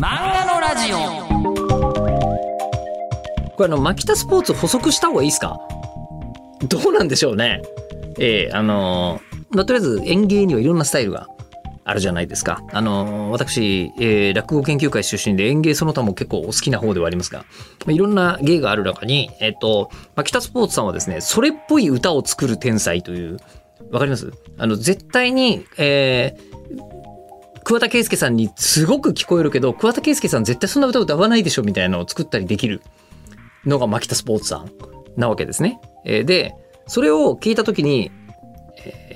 漫画のラジオこれあの、マキタスポーツ補足した方がいいですか？どうなんでしょうね。ええあのまあ、とりあえず演芸にはいろんなスタイルがあるじゃないですか。あの私、えー落語研究会出身で演芸その他も結構お好きな方ではありますが、まあいろんな芸がある中に、えっ、と、マキタスポーツさんはですね、それっぽい歌を作る天才という、わかります？あの、絶対に、えー桑田佳祐さんにすごく聞こえるけど、桑田佳祐さん絶対そんな歌歌わないでしょみたいなのを作ったりできるのがマキタスポーツさんなわけですね。えーで、それを聞いたときに、えー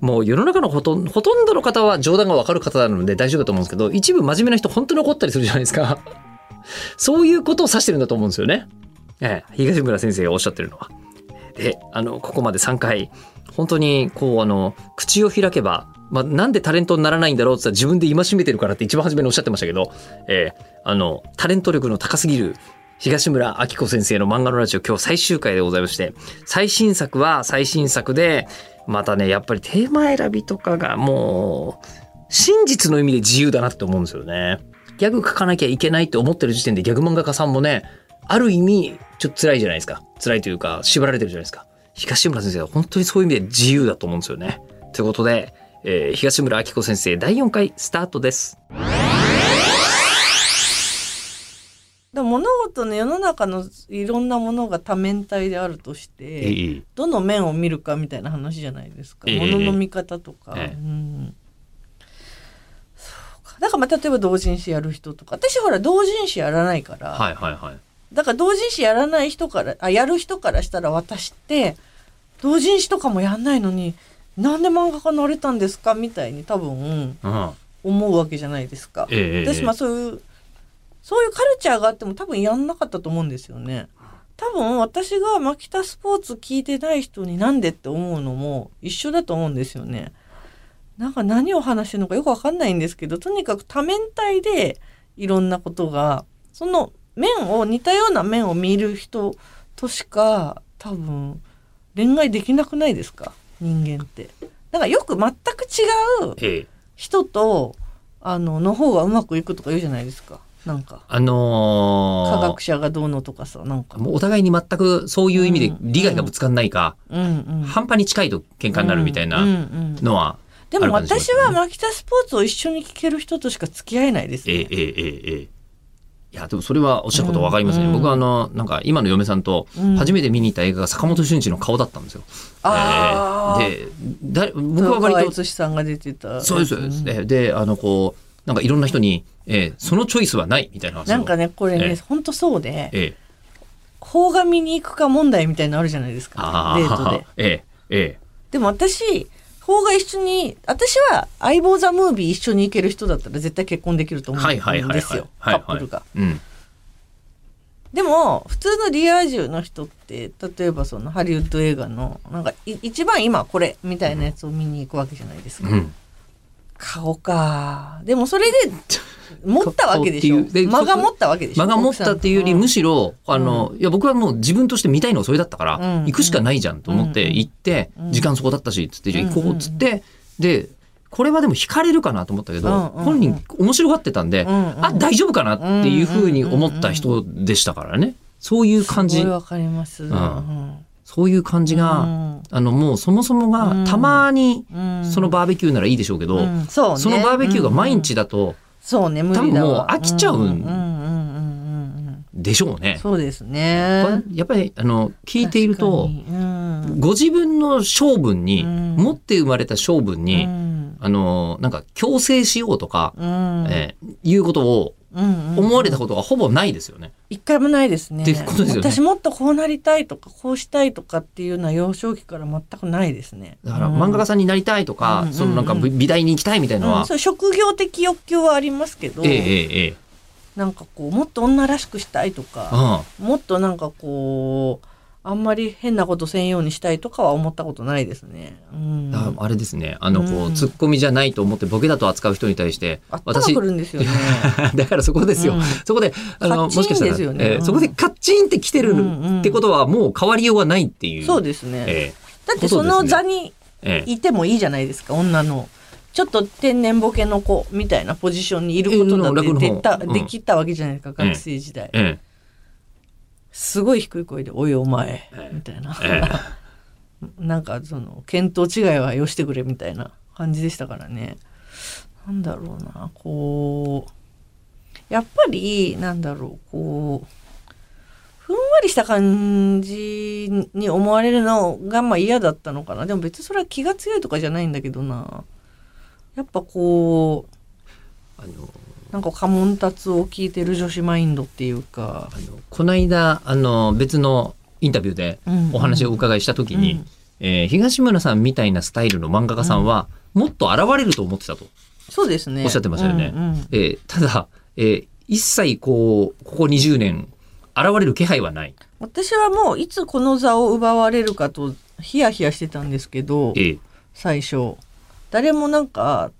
もう世の中のほとんほとんどの方は冗談がわかる方なので大丈夫だと思うんですけど、一部真面目な人本当に怒ったりするじゃないですか。そういうことを指してるんだと思うんですよね。ええ東村先生がおっしゃってるのは。で、あの、ここまで3回、本当に、こう、あの、口を開けば、まあ、なんでタレントにならないんだろうって言ったら自分で戒めてるからって一番初めにおっしゃってましたけど、えーあの、タレント力の高すぎる東村明子先生の漫画のラジオ今日最終回でございまして、最新作は最新作で、またね、やっぱりテーマ選びとかがもう、真実の意味で自由だなって思うんですよね。ギャグ書かなきゃいけないって思ってる時点でギャグ漫画家さんもね、ある意味、ちょっと辛いじゃないですか。辛いというか、縛られてるじゃないですか。東村先生は本当にそういう意味で自由だと思うんですよね。ということで、えー東村明子先生第4回スタートです。でも物事の世の中のいろんなものが多面体であるとして、えどの面を見るかみたいな話じゃないですか。ええ物の見方とか。ええうん。だからまあ例えば同人誌やる人とか、私ほら同人誌やらないから、はいはいはい。だから同人誌やらない人から、あ、やる人からしたら私って、同人誌とかもやんないのに、なんで漫画家になれたんですか？みたいに多分うん。思うわけじゃないですか。えまあそういうそういうカルチャーがあっても多分やんなかったと思うんですよね。多分私がマキタスポーツ聞いてない人になんでって思うのも一緒だと思うんですよね。なんか何を話してるのかよくわかんないんですけどとにかく多面体でいろんなことがその面を似たような面を見る人としか多分恋愛できなくないですか？人間って。だからよく全く違う人と、あの、の方がうまくいくとか言うじゃないですか。なんか。あのー、科学者がどうのとかさ、なんか。もうお互いに全くそういう意味で利害がぶつかんないか、うんうん、半端に近いと喧嘩になるみたいなのは、でも私はマキタスポーツを一緒に聞ける人としか付き合えないですね。ええええええ。いやでもそれはおっしゃることわかりますね、うん。僕はあのなんか今の嫁さんとうん。初めて見に行った映画が坂本俊一の顔だったんですよ。あー。ええでだ僕は割と豊川悦司さんが出てた。そうですそうです、ええであのこうなんかいろんな人に、ええそのチョイスはないみたいな話を。なんかねこれねええ。ほんとそうでええ。邦画見に行くか問題みたいなのあるじゃないですか。あデートで。えええ。でも私邦画一緒に私は相棒ザムービー一緒に行ける人だったら絶対結婚できるとえ思うんですよ。カはいップルが。うん。でも普通のリア充の人って例えばそのハリウッド映画のなんかい一番今これみたいなやつを見に行くわけじゃないですか。うん。顔か。でもそれで持ったわけでしょ。間が持ったわけでしょ間が持ったっていうよりむししろ、あの、いや僕はもう自分として見たいのはそれだったから、うん。行くしかないじゃんと思ってうん。行って、うん。時間そこだったし、つって、じゃあ行こうっつっうんて、で、これはでも惹かれるかなと思ったけど、本人面白がってたんで、あ、大丈夫かなっていうふうに思った人でしたからね。そういう感じ。わかります。うん。そういう感じが、うん。あのもうそもそもうん。がたまにうん。そのバーベキューならいいでしょうけど、そのバーベキューが毎日だとそうね無理だわ。多分もう飽きちゃうんうんうんうんうんうんでしょうね。そうですこねれやっぱりあの聞いていると、うん。ご自分の性分に、うん。持って生まれた性分に、うん。あのなんか強制しようとか、うん。えーいうことを思われたことがほぼないですよね。一回もないですね。ってことですよね。私もっとこうなりたいとかこうしたいとかっていうのは幼少期から全くないですね。だからうん。漫画家さんになりたいとか、うんそのなんかうん美美大に行きたいみたいなのは、うんそう職業的欲求はありますけど、えええなんかこうもっと女らしくしたいとか、あもっとなんかこうあんまり変なことせんようにしたいとかは思ったことないですね。うん、あれですね。あのこう、うん。ツッコミじゃないと思ってボケだと扱う人に対してあったが来るんですよね。だからそこですよ、うん。そこであのもしかしたら、ですよねうん。えーそこでカッチンって来てるってことはもう変わりようがないっていう。そうですね。えだってその座にいてもいいじゃないですか女の。ちょっと天然ボケの子みたいなポジションにいることだってえーでた落語の方。できたわけじゃないですか、学生時代。えすごい低い声で「おいお前え」みたいな、え。なんかその見当違いはよしてくれみたいな感じでしたからね。なんだろうなこうやっぱりなんだろうこうふんわりした感じに思われるのがまあ嫌だったのかな。でも別にそれは気が強いとかじゃないんだけどな。やっぱこうあのなんか家紋達を聞いてる女子マインドっていうか、あのこの間あの別のインタビューでお話をお伺いした時に、うん。えー東村さんみたいなスタイルの漫画家さんは、もっと現れると思ってたと、そうですね。おっしゃってましたよね。うんうん。えーただ、えー一切こうここ20年現れる気配はない、私はもういつこの座を奪われるかとヒヤヒヤしてたんですけどえー最初。誰もなんか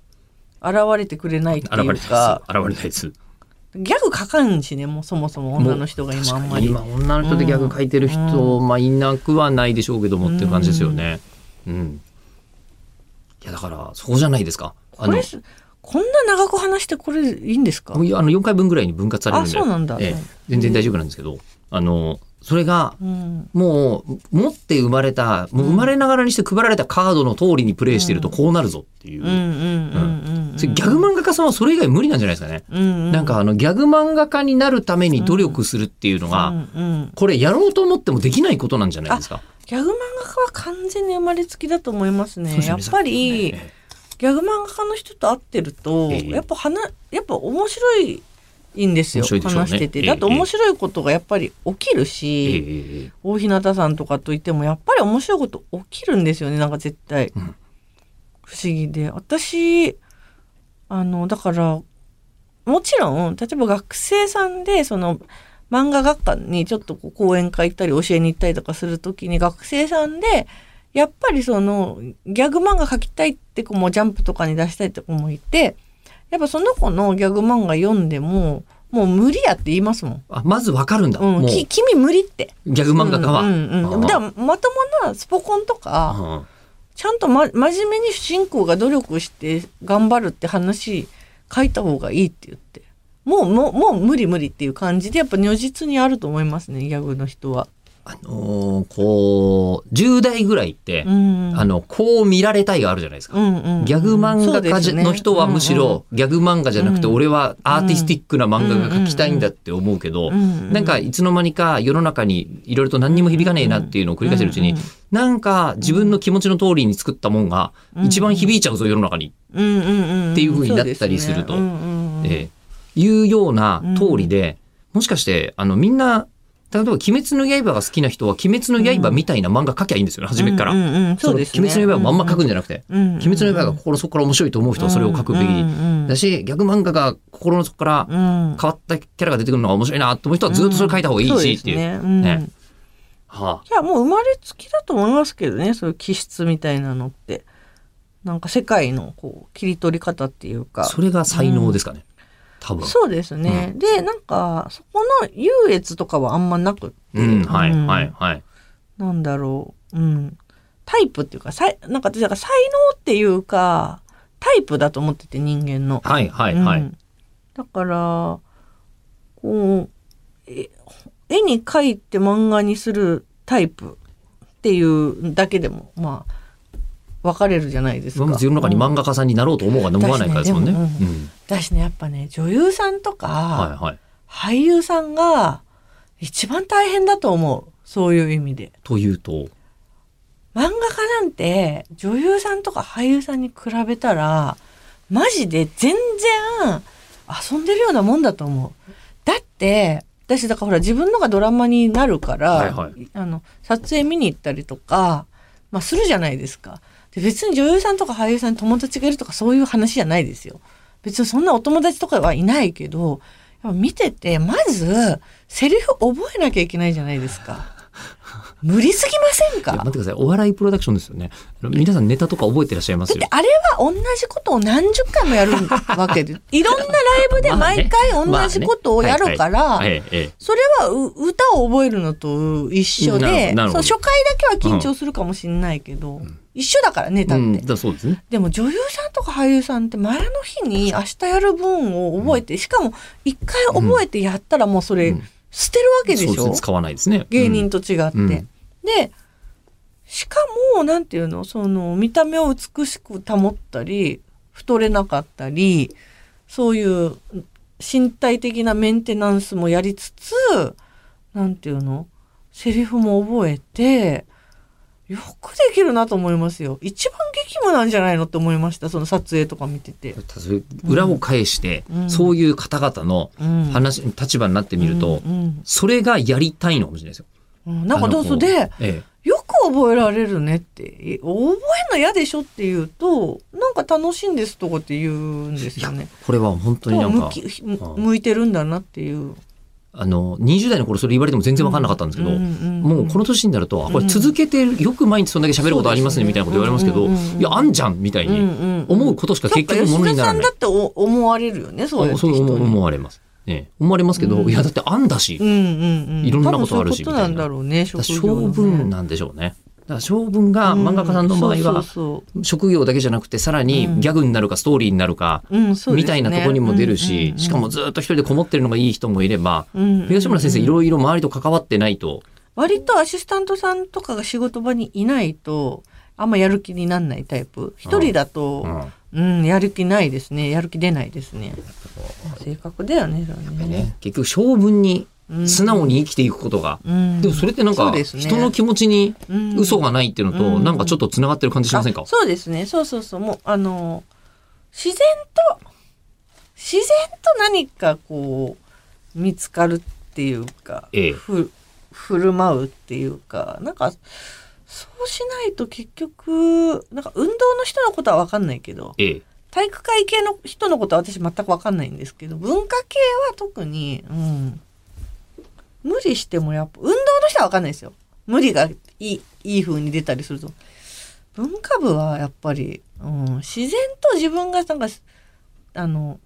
現れてくれないって現れないです。いうか現れないです。ギャグ書かんしねもうそもそも女の人が今あんまり。今女の人でギャグ書いてる人、まあいなくはないでしょうけどもっていう感じですよね。うん。いやだからそうじゃないですか。これすこんな長く話してこれいいんですか？いやあの4回分ぐらいに分割されるんで。あそうなんだ。ええ。全然大丈夫なんですけど、あのそれがうん。もう持って生まれたもう生まれながらにして配られたカードの通りにプレイしてるとこうなるぞっていう、ギャグ漫画家さんはそれ以外無理なんじゃないですかね。うんうん。なんかあのギャグ漫画家になるために努力するっていうのが、うんうん。これやろうと思ってもできないことなんじゃないですか？ギャグ漫画家は完全に生まれつきだと思いますね。やっぱり、えギャグ漫画家の人と会ってると、ええ。やっぱ話やっぱ面白いんですよ、ね。話してて、ええ。だって面白いことがやっぱり起きるええし、ええ。大日向さんとかといってもやっぱり面白いこと起きるんですよねなんか絶対、うん。不思議で。私あのだからもちろん例えば学生さんでその漫画学科にちょっとこう講演会行ったり教えに行ったりとかするときに学生さんでやっぱりそのギャグ漫画描きたいって子もジャンプとかに出したいって子もいてやっぱその子のギャグ漫画読んでももう無理やって言いますもん。あまずわかるんだ、うん、き君無理って。ギャグ漫画家は。うんうんうん、だからまともなスポコンとかうんちゃんと、ま、真面目に主人公が努力して頑張るって話書いた方がいいって言ってもうもうもう無理無理っていう感じでやっぱ如実にあると思いますねギャグの人は。あのーこう10代ぐらいって、うん。あのこう見られたいがあるじゃないですか。うんうんうんギャグ漫画家じゃの人はむしろギャグ漫画じゃなくてうん。俺はアーティスティックな漫画が描きたいんだって思うけどなんかいつの間にか世の中にいろいろと何にも響かねえなっていうのを繰り返してるうちになんか自分の気持ちの通りに作ったもんが一番響いちゃうぞ世の中に。っていう風になったりするとえーいうような通りでもしかしてあのみんな例えば「鬼滅の刃」が好きな人は「鬼滅の刃」みたいな漫画描きゃいいんですよね初めっから。うんうんうん。そうですね。鬼滅の刃をまんま描くんじゃなくて。うん。うん鬼滅の刃が心の底から面白いと思う人はそれを書くべきだしギャグ漫画が心の底からうん。変わったキャラが出てくるのが面白いなと思う人はずっとそれ書いた方がいいしっていう。ね。はいやもう生まれつきだと思いますけどねそういう気質みたいなのって。なんか世界のこう切り取り方っていうか。あ、それが才能ですかね、多分。そうですね、でなんかそこの優越とかはあんまなくって、うん、はい、うんはい、はい。なんだろう、うん、タイプっていうかさいなんかだから才能っていうかタイプだと思ってて人間の。はい、はい、はい。うんだからこうえ絵に描いて漫画にするタイプっていうだけでもまあ分かれるじゃないですか。の中に漫画家さんになろうと思うが思わないからですもんね。だしねやっぱね女優さんとか、はい、はい。俳優さんが一番大変だと思うそういう意味で。というと、漫画家なんて女優さんとか俳優さんに比べたらマジで全然遊んでるようなもんだと思う。だって私だからほら自分のがドラマになるから、はいはいあの撮影見に行ったりとか、まあ、するじゃないですか。で別に女優さんとか俳優さんに友達がいるとかそういう話じゃないですよ。別にそんなお友達とかはいないけど見ててまずセリフ覚えなきゃいけないじゃないですか。無理すぎませんか？待ってください。お笑いプロダクションですよね。皆さんネタとか覚えてらっしゃいますよだって。あれは同じことを何十回もやるわけで いろんなライブで毎回同じことをやるから、それはう歌を覚えるのと一緒でそう初回だけは緊張するかもしれないけど、一緒だからネタって。うん、だそうですね。でも女優さんとか俳優さんって前の日に明日やる分を覚えて、しかも一回覚えてやったらもうそれうん捨てるわけでしょ、そう。使わないですね。芸人と違って。うんでしかもなんていうの？その見た目を美しく保ったり太れなかったりそういう身体的なメンテナンスもやりつつなんていうの？セリフも覚えてよくできるなと思いますよ一番激務なんじゃないのって思いましたその撮影とか見てて。裏を返して、うんそういう方々のうん話、立場になってみると、うんうんそれがやりたいのかもしれないですよ。うんなんかどうぞでえよく覚えられるねってえ覚えるの嫌でしょって言うとなんか楽しいんですとかって言うんですよね。これは本当になんか向、きむ向いてるんだなっていう。あの、20代の頃それ言われても全然わかんなかったんですけど、もうこの年になると、あこれ続けてよく毎日そんだけ喋ることありますねみたいなこと言われますけど、いや、あんじゃんみたいに思うことしか結局ものにならない吉田さんだ。ってお思われるよねそうやってそう思われます。ね、思われますけど、うんいや、だってあんだし、うんうんうん。いろんなことあるし多分そういうことなんだろうね。職性分なんでしょうね。だから性分が漫画家さんの場合は、職業だけじゃなくて、さらにうん。ギャグになるかストーリーになるか、みたいなところにも出るしう、んしかもずっと一人でこもってるのがいい人もいれば、うん。東村先生いろいろ周りと関わってないと、割とアシスタントさんとかが仕事場にいないとあんまやる気になんないタイプ。一人だとうんうん、やる気ないですね。やる気出ないですね。性格だよねね。ね結局性分にうん素直に生きていくことが、うん。でもそれってなんか人の気持ちにうん。嘘がないっていうのと、うん。なんかちょっとつながってる感じしませんか？あそうですね。そうそうそう。もうあの自然と自然と何かこう見つかるっていうか、ええ。ふ振る舞うっていうかなんかそうしないと結局なんか運動の人のことは分かんないけどええ。体育会系の人のことは私全く分かんないんですけど文化系は特に、うん、無理してもやっぱ運動の人は分かんないですよ。無理がいいいい風に出たりすると。文化部はやっぱり、うん、自然と自分がなんかあの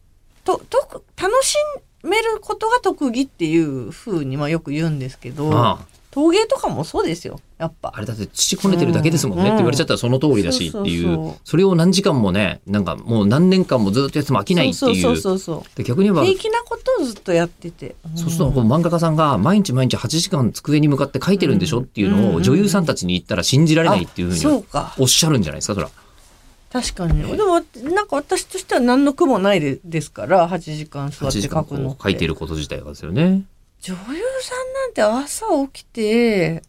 ととく楽しめることが特技っていう風にまあよく言うんですけど。ああ。陶芸とかもそうですよ。やっぱ。あれだって土こねてるだけですもんね。って言われちゃったらその通りだし。っていう、それを何時間もね、なんかもう何年間もずっとやっても飽きないってそういう。そうそうそう。で逆に言えば、平気なことをずっとやってて、そうするとこう漫画家さんが毎日毎日8時間机に向かって書いてるんでしょっていうのうんを女優さんたちに言ったら信じられないっていうふうにおっしゃるんじゃないですか、そら。確かに、でもなんか私としては何の苦もないでですから8時間座8って書くのって。う書いてること自体がですよね。女優さんなんて朝起きて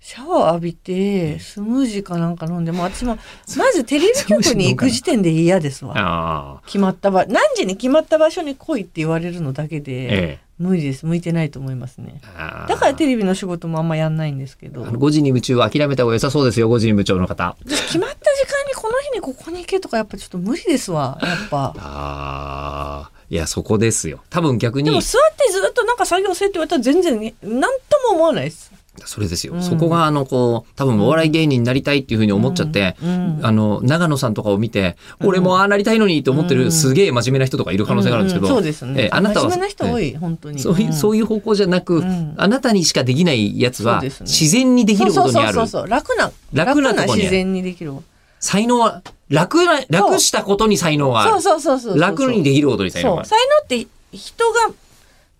シャワー浴びてスムージーかなんか飲んでもう私もまずテレビ局に行く時点で嫌ですわ。決まった場何時に決まった場所に来いって言われるのだけで、ええ。無理です向いてないと思いますねだからテレビの仕事もあんまやんないんですけどあの5時に夢中は諦めた方が良さそうですよ、5時に夢中の方。決まった時間にこの日にここに行けとかやっぱちょっと無理ですわやっぱ。ああ。いや、そこですよ。多分逆に、でも座ってずっとなんか作業せって言われたら全然ね何とも思わないです。それですよ。うん。そこが、あの、こう、多分お笑い芸人になりたいっていうふうに思っちゃって、うん。あの、長野さんとかを見て、俺もああなりたいのにって思ってる、うん。すげえ真面目な人とかいる可能性があるんですけど、うそうですね。ええあなたは真面目な人多い、本当に。そういう、そういいう方向じゃなく、うん。あなたにしかできないやつは、自然にできることにある。そうそうそうそう。楽な楽なとこ自然にできる。才能は、楽な、楽したことに才能がある。そうそうそうそうそう。楽にできることに才能がある。才能って人が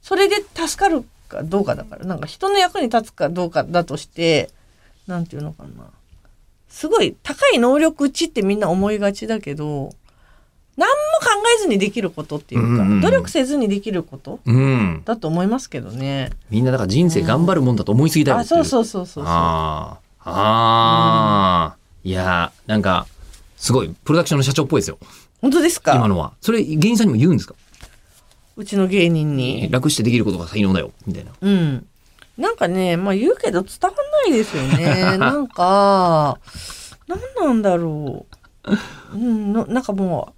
それで助かるかどうかだからなんか人の役に立つかどうかだとしてなんていうのかなすごい高い能力値ってみんな思いがちだけど何も考えずにできることっていうか、うんうんうん努力せずにできることうん。だと思いますけどね。みんなだから人生頑張るもんだと思いすぎだよあっていそうそうそうそうそう。ああ。ああ。いやー、なんか、すごい、プロダクションの社長っぽいですよ。本当ですか？今のは。それ、芸人さんにも言うんですか？うちの芸人に。楽してできることが才能だよ。みたいな。うん。なんかね、まあ言うけど伝わんないですよね。なんか、何なんだろう。うん、のなんかもう、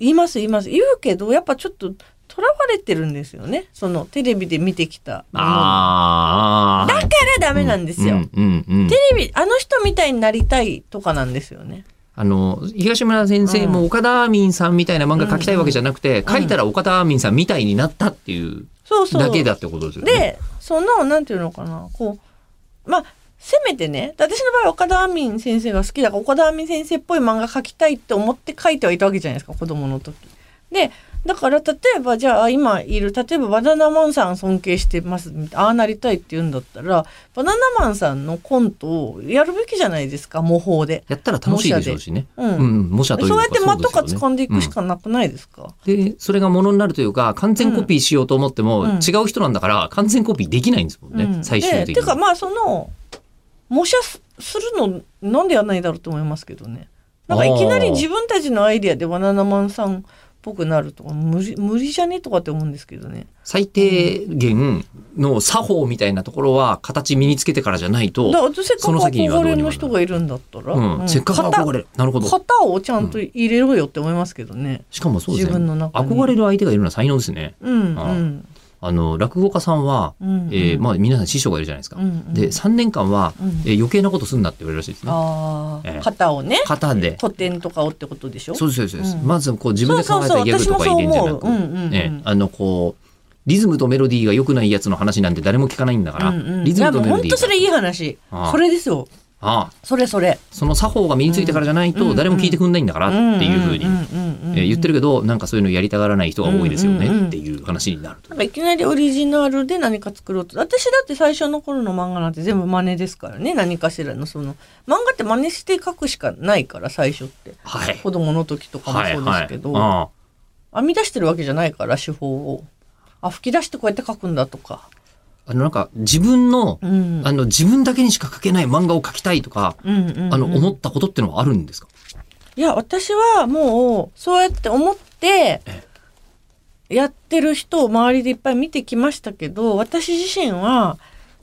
言います言います。言うけど、やっぱちょっと、囚われてるんですよね。そのテレビで見てきたものに。ああ。だからダメなんですよ。うんうんうんテレビ、あの人みたいになりたいとかなんですよね。あの、東村先生も岡田アーミンさんみたいな漫画描きたいわけじゃなくて、書いたら岡田アーミンさんみたいになったっていうそうそう。だけだってことですよね。で、その、なんていうのかな、こう、まあ、せめてね私の場合岡田亜美先生が好きだから岡田亜美先生っぽい漫画描きたいって思って描いてはいたわけじゃないですか子供の時。でだから例えばじゃあ今いる例えばバナナマンさん尊敬してますああなりたいって言うんだったらバナナマンさんのコントをやるべきじゃないですか模倣で。やったら楽しいでしょうしね。うんうん、模写というかそうやって間とか掴んでいくしかなくないですか、で、それがものになるというか、完全コピーしようと思っても、うん。違う人なんだから、完全コピーできないんですもんね、うん。最終的に。でてかまあその模写すするのなんでやらないだろうと思いますけどね。なんかいきなり自分たちのアイディアでバナナマンさんっぽくなるとか無理無理じゃね？とかって思うんですけどね。最低限の作法みたいなところは、形身につけてからじゃないとだ、からせっかくその先にはどう憧れの人がいるんだったら、うん、うん。せっかく憧れる。なるほど。型型をちゃんと入れろよって思いますけどね。しかもそうですね。自分の中に。憧れる相手がいるのは才能ですね。うんあうんあの、落語家さんは、うん。えーまあ皆さん師匠がいるじゃないですか。で、3年間は、うん。えー余計なことすんなって言われるらしいですね。型をね型で。古典とかをってことでしょ？そうです、そうです。うん。まずこう自分で考えたギャグとか入れんじゃなく、あのこう、リズムとメロディーが良くないやつの話なんて誰も聞かないんだから、リズムとメロディーが。本当それいい話。それですよああ。それそれ。その作法が身についてからじゃないうん。と誰も聞いてくんないんだからっていうふうにえー言ってるけどなんかそういうのやりたがらない人が多いですよねっていう話になると。なんかいきなりオリジナルで何か作ろうと。私だって最初の頃の漫画なんて全部真似ですからね。何かしらのその漫画って真似して書くしかないから最初って。はい。子供の時とかもはいそうですけど、はいあ。編み出してるわけじゃないから手法を。あ吹き出してこうやって書くんだとか、ああのなんか自分のうん、あの自分だけにしか描けない漫画を描きたいとかうんうんうん。あの思ったことってのはあるんですか？いや私はもうそうやって思ってえ。やってる人を周りでいっぱい見てきましたけど私自身は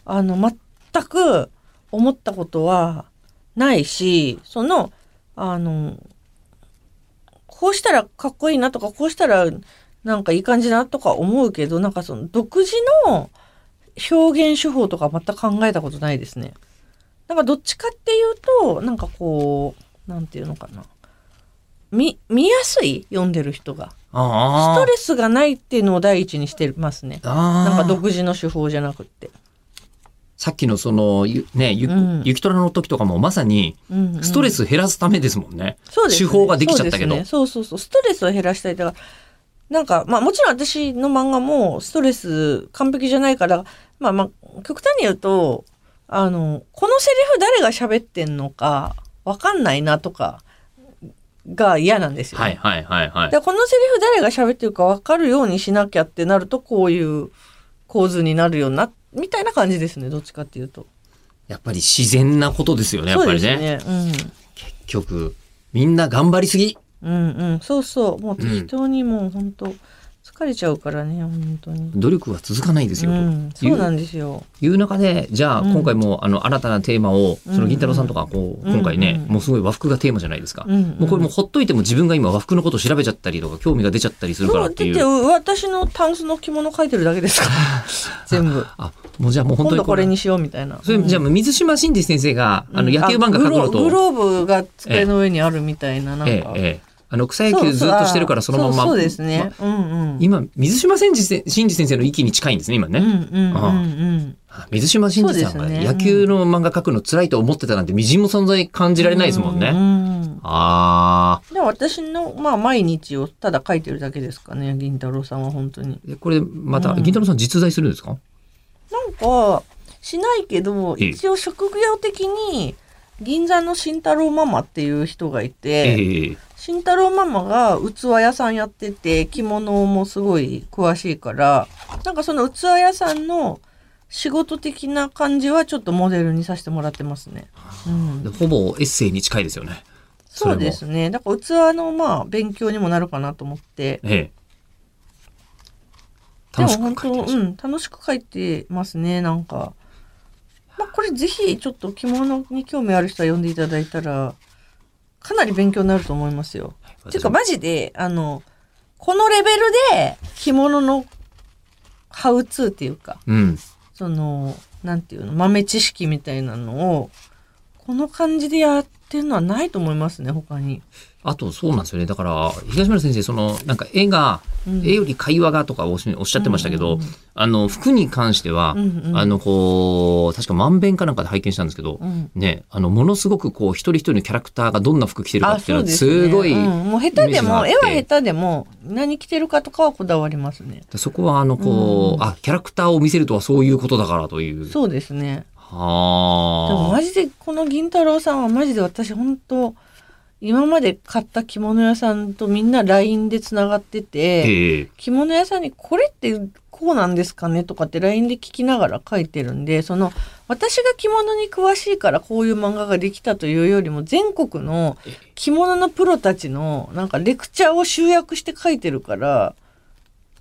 あの全く思ったことはないしそのあのこうしたらかっこいいなとかこうしたらなんかいい感じだなとか思うけどなんかその独自の表現手法とか全く考えたことないですね。なんかどっちかっていうとなんかこうなんていうのかな。見見やすい読んでる人が。あストレスがないっていうのを第一にしてますね。あなんか独自の手法じゃなくって、さっきのそのゆねゆ、うん。雪虎の時とかもまさにうんうんストレス減らすためですもんね。そうですね。手法ができちゃったけど。そうね。そうそうそう。ストレスを減らしたい。だからなんかまあもちろん私の漫画もストレス完璧じゃないからまあまあ極端に言うとあのこのセリフ誰が喋ってんのかわかんないなとかが嫌なんですよ、ねはいはいはいはい。でこのセリフ誰が喋ってるか分かるようにしなきゃってなるとこういう構図になるようなみたいな感じですねどっちかっていうと。やっぱり自然なことですよねやっぱりね。そうですね。結局みんな頑張りすぎ。うん、うんうんそうそうもう適当にもう本当疲れちゃうからね本当に。努力は続かないですよ、うん、とそうなんですよ。いう中でじゃあうん今回もあの新たなテーマをその銀太郎さんとかこううん今回ねうんもうすごい和服がテーマじゃないですか。うんうんもうこれもうほっといても自分が今和服のことを調べちゃったりとか興味が出ちゃったりするからそうだってっていう。私のタンスの着物描いてるだけですから 全部。あもうじゃあもう本当に今度これにしようみたいな。それじゃあ水島新司先生があの野球漫画描くのと、グログローブが机の上にあるみたいななんか。ええええあの草野球ずっとしてるからそのままそうですね。まうんうん。今水島新司せ新司先生の域に近いんですね今ね、うん水島新司さんが野球の漫画描くの辛いと思ってたなんてみじんも存在感じられないですもんね、うんうんあでも私の、まあ、毎日をただ書いてるだけですかね銀太郎さんは本当に。あこれまたうん。銀太郎さん実在するんですか、なんかしないけどええ。一応職業的に銀座の慎太郎ママっていう人がいえて、え慎太郎ママが器屋さんやってて着物もすごい詳しいからなんかその器屋さんの仕事的な感じはちょっとモデルにさせてもらってますね。うんでほぼエッセイに近いですよねそうですね。だから器のまあ勉強にもなるかなと思って。ええでも本当、うん、楽しく書いてますね、なんか。まあこれぜひちょっと着物に興味ある人は読んでいただいたら、かなり勉強になると思いますよ。ていうかマジで、あの、このレベルで着物のハウツーっていうか、うんその、なんていうの、豆知識みたいなのを、この感じでやってるのはないと思いますね、他に。あとそうなんですよね。だから、東村先生、その、なんか絵が、うん。絵より会話がとかおっしゃってましたけど、うんうんうん。あの、服に関しては、うんうんあの、こう、確か万遍かなんかで拝見したんですけど、うん。ね、あの、ものすごくこう、一人一人のキャラクターがどんな服着てるかあっていうのは、すごい、うんもう下手でも絵は下手でも何着てるかとかはこだわりますね。そこはあの、こう、うん。あ、キャラクターを見せるとはそういうことだからという。そうですね。でもはあ。マジでこの銀太郎さんはマジで私本当今まで買った着物屋さんとみんな LINE でつながってて、ええ。着物屋さんにこれってこうなんですかねとかって LINE で聞きながら書いてるんでその私が着物に詳しいからこういう漫画ができたというよりも全国の着物のプロたちのなんかレクチャーを集約して書いてるから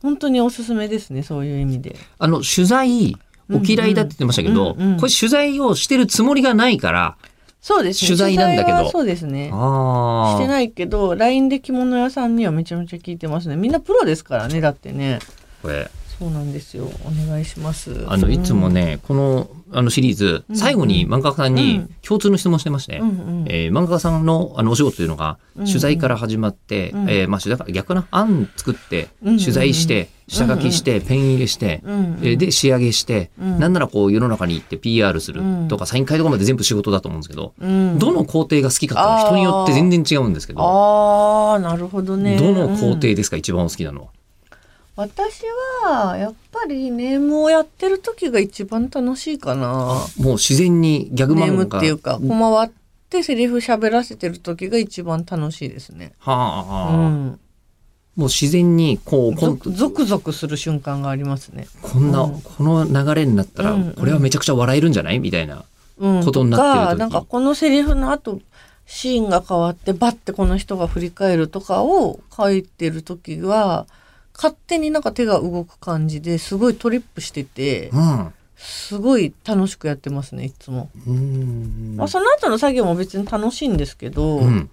本当におすすめですねそういう意味で。あの、取材、お嫌いだって言ってましたけど、うんうんうん。これ取材をしてるつもりがないから、そうですね。取材なんだけど。そうですね。してないけど LINE で着物屋さんにはめちゃめちゃ聞いてますね。みんなプロですからねだってね。これ、そうなんですよ。お願いします。あの、いつもね、この、あのシリーズ、うん。最後に漫画家さんうにん。共通の質問してまして、えー漫画家さんのあのお仕事というのが、うん。取材から始まって、うん。えーまあ取材から逆かな案作って、うん。取材して、下書きして、ペン入れして、えーで仕上げして、うん。なんならこう世の中に行って PR するとか、サイン会とかまで全部仕事だと思うんですけど、うん。どの工程が好きかって人によって全然違うんですけど、ああなるほどね。どの工程うん。ですか、一番お好きなのは？私はやっぱりネームをやってる時が一番楽しいかな。もう自然にギャグネーム漫画っていうかコマ割ってセリフ喋らせてる時が一番楽しいですね。はあ、うん。もう自然にこうこんゾクゾクする瞬間がありますね。こんな、うん。この流れになったら、うん。これはめちゃくちゃ笑えるんじゃない？みたいな。うん、ことになってる時。とかなんかこのセリフの後シーンが変わってバッてこの人が振り返るとかを書いてる時は勝手になんか手が動く感じですごいトリップしててうん。すごい楽しくやってますねいつも、まあ、その後の作業も別に楽しいんですけど、うん。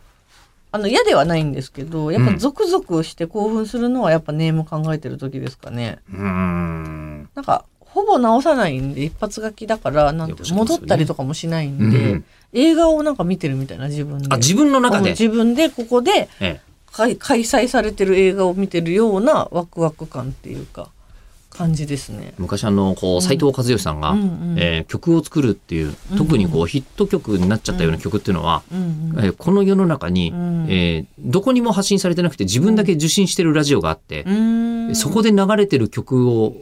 あの嫌ではないんですけどやっぱうんゾクゾクして興奮するのはやっぱネーム考えてる時ですかねうーん。なんかほぼ直さないんで一発書きだからなんて戻ったりとかもしないんで、うん映画をなんか見てるみたいな自分であ、自分の中で。うん自分でここでええ開開催されてる映画を見てるようなワクワク感っていうか感じですね。昔あの、こう、斎藤和義さんが、うん。うんえー曲を作るっていう、特にこう、ヒット曲になっちゃったような曲っていうのは、うんうん。えーこの世の中に、うん。えーどこにも発信されてなくて自分だけ受信してるラジオがあって、そこで流れてる曲を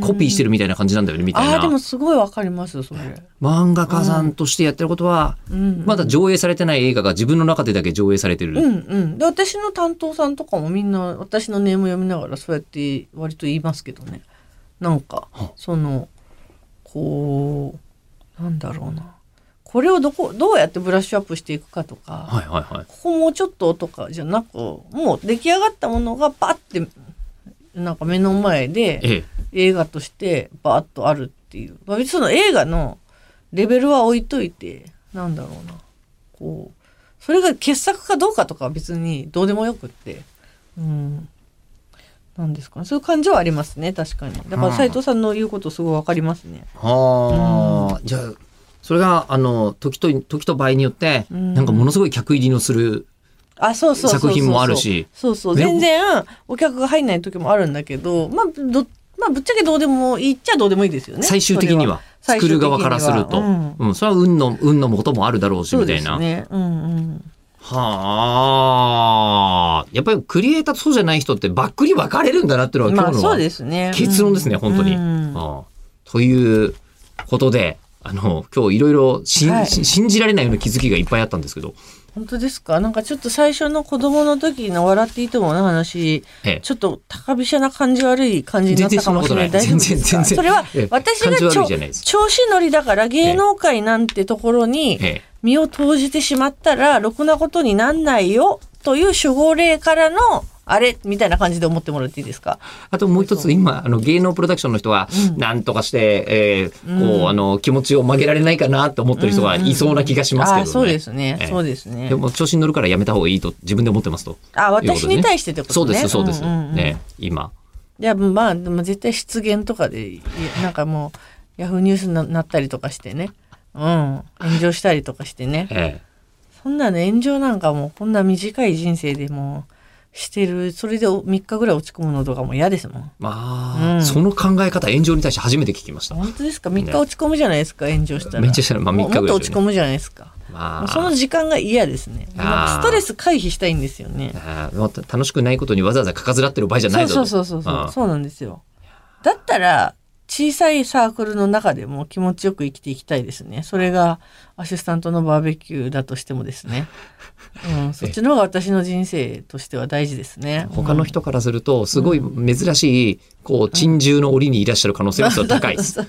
コピーしてるみたいな感じなんだよね、みたいなあーでも。すごいわかりますそれ。漫画家さんとしてやってることは、うんまだ上映されてない映画が自分の中でだけ上映されてる。うんうん。で私の担当さんとかもみんな私のネーム読みながらそうやって割と言いますけどね。なんかはそのこうなんだろうな。これをどこどうやってブラッシュアップしていくかとか。はいはいはい。ここもうちょっととかじゃなくもう出来上がったものがパッてなんか目の前でええ。映画としてバーッとあるっていう、まあ、別にその映画のレベルは置いといてなんだろうな。こうそれが傑作かどうかとかは別にどうでもよくって。うん。なんですかね。そういう感じはありますね。確かに。だから斉藤さんの言うことすごいわかりますね。はあ、じゃあ、それが、あの、時と、時と場合によって、うん。なんかものすごい客入りのする、あそうそう作品もあるし。そうそう。ね。全然お客が入んない時もあるんだけどまあどまあぶっちゃけどうでもいいっちゃどうでもいいですよね。最終的には、作る側からすると、最終的には。うん、それは運の、運のこともあるだろうし、みたいな。ね。うんうん。はあ、やっぱりクリエイターとそうじゃない人ってばっくり分かれるんだなっていうのは今日のまあそうですね。結論ですね、うん。本当に。うん。ああ。ということで、あの、今日いろいろ信じられないような気づきがいっぱいあったんですけど、本当ですか？なんかちょっと最初の子供の時の笑っていいともの話。ええ。ちょっと高飛車な感じ悪い感じになったかもしれない。大丈夫それはええ。私がちょ調子乗りだから芸能界なんてところにええ。身を投じてしまったらろくなことになんないよという守護霊からのあれ？みたいな感じで思ってもらっていいですか？あともう一つ今、あの芸能プロダクションの人は、うん。なんとかして、えーこう、うん。あの、気持ちを曲げられないかなって思ってる人がいそうな気がしますけどね。あそうですね、ええ。そうですね。でも調子に乗るからやめた方がいいと自分で思ってますと。あ私に対してってことね。そうです、そうです。ね、今。いやまあでも絶対失言とかでいなんかもうヤフーニュースにななったりとかしてね。うん。炎上したりとかしてね。えそこんなの炎上なんかもうこんな短い人生でもうしてる。それで3日ぐらい落ち込むのとかも嫌ですもん。まあ、うん。その考え方炎上に対して初めて聞きました。本当ですか？3日落ち込むじゃないですか？炎上したら。めっちゃしたらまあ3日ぐらいももっと落ち込むじゃないですか？まあ、その時間が嫌ですね。ストレス回避したいんですよね。あーもっと楽しくないことにわざわざかかずらってる場合じゃないぞと。そうそうそうそうそうなんですよ。だったら小さいサークルの中でも気持ちよく生きていきたいですね。それがアシスタントのバーベキューだとしてもですね、うん、そっちの方が私の人生としては大事ですね。他の人からするとすごい珍しいこう珍獣の檻にいらっしゃる可能性が 高い。です。はい、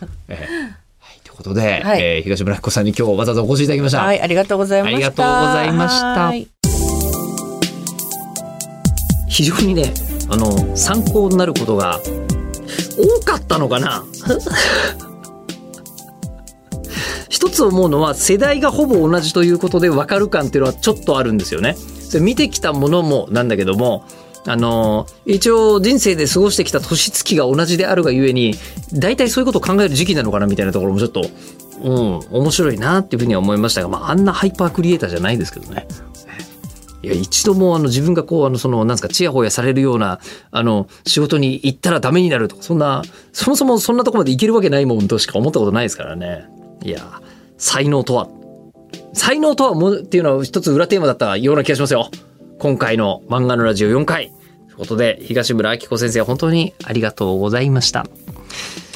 ということで、はい。えー東村彦さんに今日わざわざお越しいただきました。はい、ありがとうございました。ありがとうございました。はい非常にねあの参考になることが多かったのかな一つ思うのは世代がほぼ同じということで分かる感っていうのはちょっとあるんですよね。それ見てきたものもなんだけどもあの一応人生で過ごしてきた年月が同じであるがゆえに大体そういうことを考える時期なのかなみたいなところもちょっと、うん、面白いなっていうふうには思いましたが、まあ、あんなハイパークリエイターじゃないですけどね。いや一度もあの自分がこうあのそのなんですかちやほやされるようなあの仕事に行ったらダメになるとかそんなそもそもそんなとこまで行けるわけないもんとしか思ったことないですからねいや才能とは。才能とはもっていうのは一つ裏テーマだったような気がしますよ。今回の漫画のラジオ4回。ということで東村明子先生本当にありがとうございました。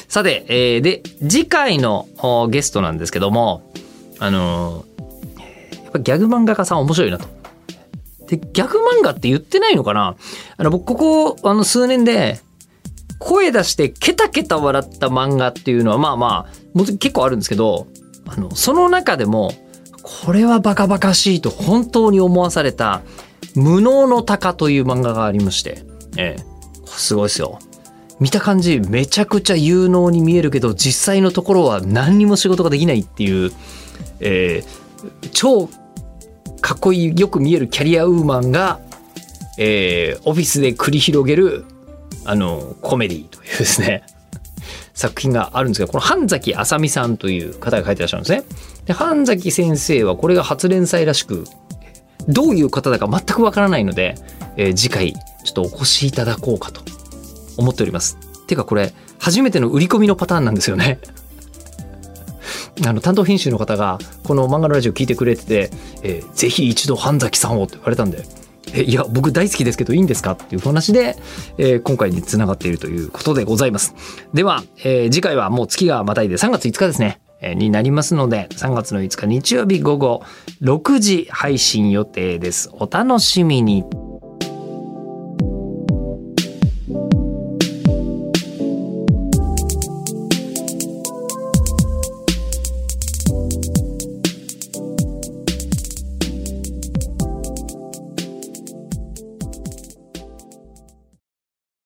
さて、えーで次回のゲストなんですけどもあのーやっぱギャグ漫画家さん面白いなと。で、ギャグ漫画って言ってないのかな？あの、僕、ここ、あの、数年で、声出してケタケタ笑った漫画っていうのは、まあまあ、もちろん結構あるんですけど、あの、その中でも、これはバカバカしいと本当に思わされた、無能の鷹という漫画がありまして、ええ、すごいですよ。見た感じ、めちゃくちゃ有能に見えるけど、実際のところは何にも仕事ができないっていう、えー超かっこいいよく見えるキャリアウーマンが、えーオフィスで繰り広げるあのコメディというですね作品があるんですけどこの半崎あさみさんという方が書いてらっしゃるんですね。で半崎先生はこれが初連載らしくどういう方だか全くわからないので、えー次回ちょっとお越しいただこうかと思っております。てかこれ初めての売り込みのパターンなんですよね。あの担当編集の方がこの漫画のラジオ聞いてくれてて、えーぜひ一度半崎さんをって言われたんで、えいや僕大好きですけどいいんですか？っていう話で、えー今回に繋がっているということでございます。では、えー次回はもう月がまたいで3月5日ですね。になりますので3月の5日日曜日午後6時配信予定です。お楽しみに。